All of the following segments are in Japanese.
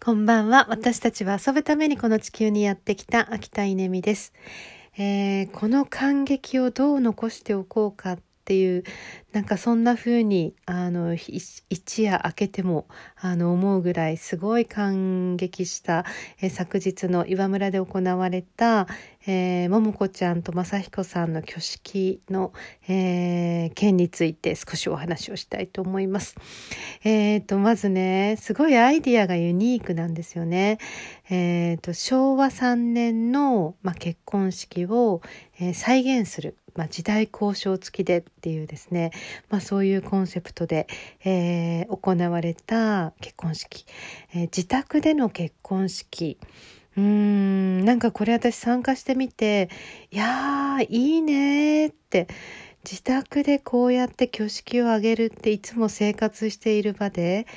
こんばんは。私たちは遊ぶためにこの地球にやってきた秋田稲美です、えー、この感激をどう残しておこうかっていうなんかそんな風にあの一夜明けてもあの思うぐらいすごい感激した、えー、昨日の岩村で行われた、えー、桃子ちゃんと正彦さんの挙式の、えー、件について少しお話をしたいと思います。えー、とまずねすごいアイディアがユニークなんですよね。えーと、昭和3年の、まあ、結婚式を、えー、再現する。まあ、時代交渉付きでっていうですね、まあ、そういうコンセプトで、えー、行われた結婚式、えー、自宅での結婚式。うーんなんかこれ私参加してみていやーいいねって。自宅でこうやって挙式を挙げるっていつも生活している場で。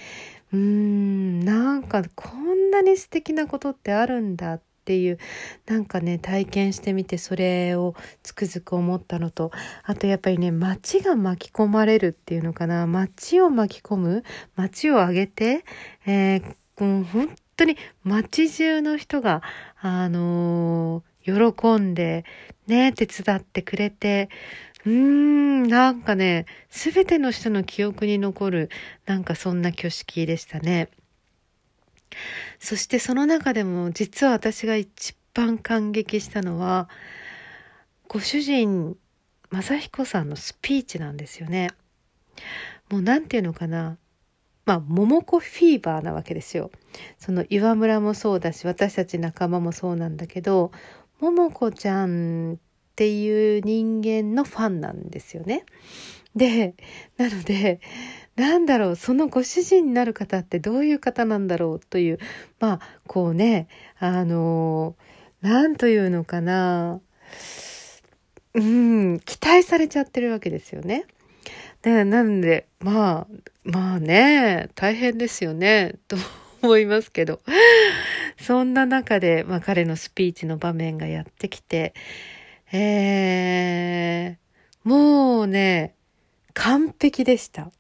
うーんなんかこんなに素敵なことってあるんだって。っていうなんかね体験してみてそれをつくづく思ったのとあとやっぱりね街が巻き込まれるっていうのかな。街を巻き込む？街を上げて、えー、う本当に街中の人があのー、喜んでね手伝ってくれてうーん、なんかね、すべての人の記憶に残る、なんかそんな挙式でしたね。そしてその中でも実は私が一番感激したのはご主人正彦さんのスピーチなんですよね。もう何て言うのかなまあ桃子フィーバーなわけですよ。その岩村もそうだし私たち仲間もそうなんだけど桃子ちゃんっていう人間のファンなんですよね。でなのでなんだろう、そのご主人になる方ってどういう方なんだろうという、まあ、こうね、あの、なんというのかな、うん、期待されちゃってるわけですよね。で、なんで、まあ、まあね、大変ですよね、と思いますけど。そんな中で、まあ彼のスピーチの場面がやってきて、えー、もうね、完璧でした。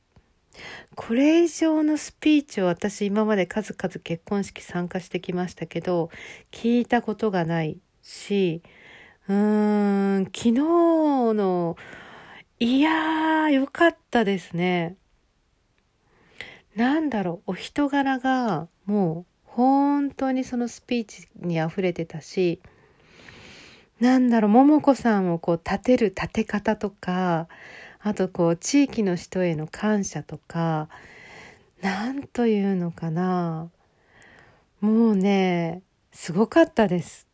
これ以上のスピーチを私今まで数々結婚式参加してきましたけど聞いたことがないしうーん昨日のいやーよかったですね。なんだろうお人柄がもう本当にそのスピーチに溢れてたしなんだろう桃子さんをこう立てる立て方とかあとこう地域の人への感謝とか何というのかなもうねすごかったです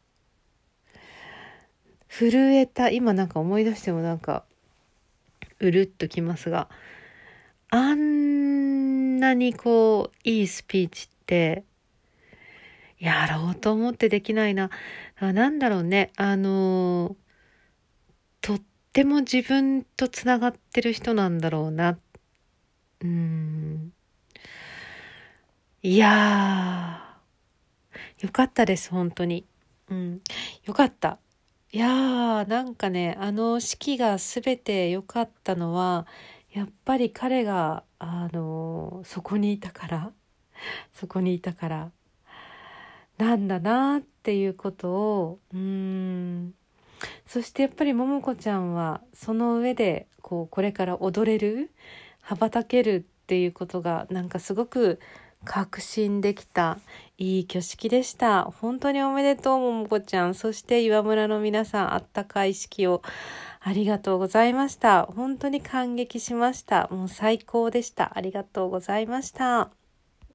震えた今なんか思い出してもなんかうるっときますがあんなにこういいスピーチってやろうと思ってできないな。なんだろうね。あのとっても自分とつながってる人なんだろうな。うん。いやー、よかったです、本当に。うん、よかった。いやー、なんかね、あの式が全て良かったのは、やっぱり彼が、あのそこにいたから、そこにいたから、なんだなっていうことを、うん、そしてやっぱり桃子ちゃんはその上でこうこれから踊れる羽ばたけるっていうことがなんかすごく確信できたいい挙式でした。本当におめでとう桃子ちゃんそして岩村の皆さんあったかい式をありがとうございました。本当に感激しました。もう最高でした。ありがとうございました。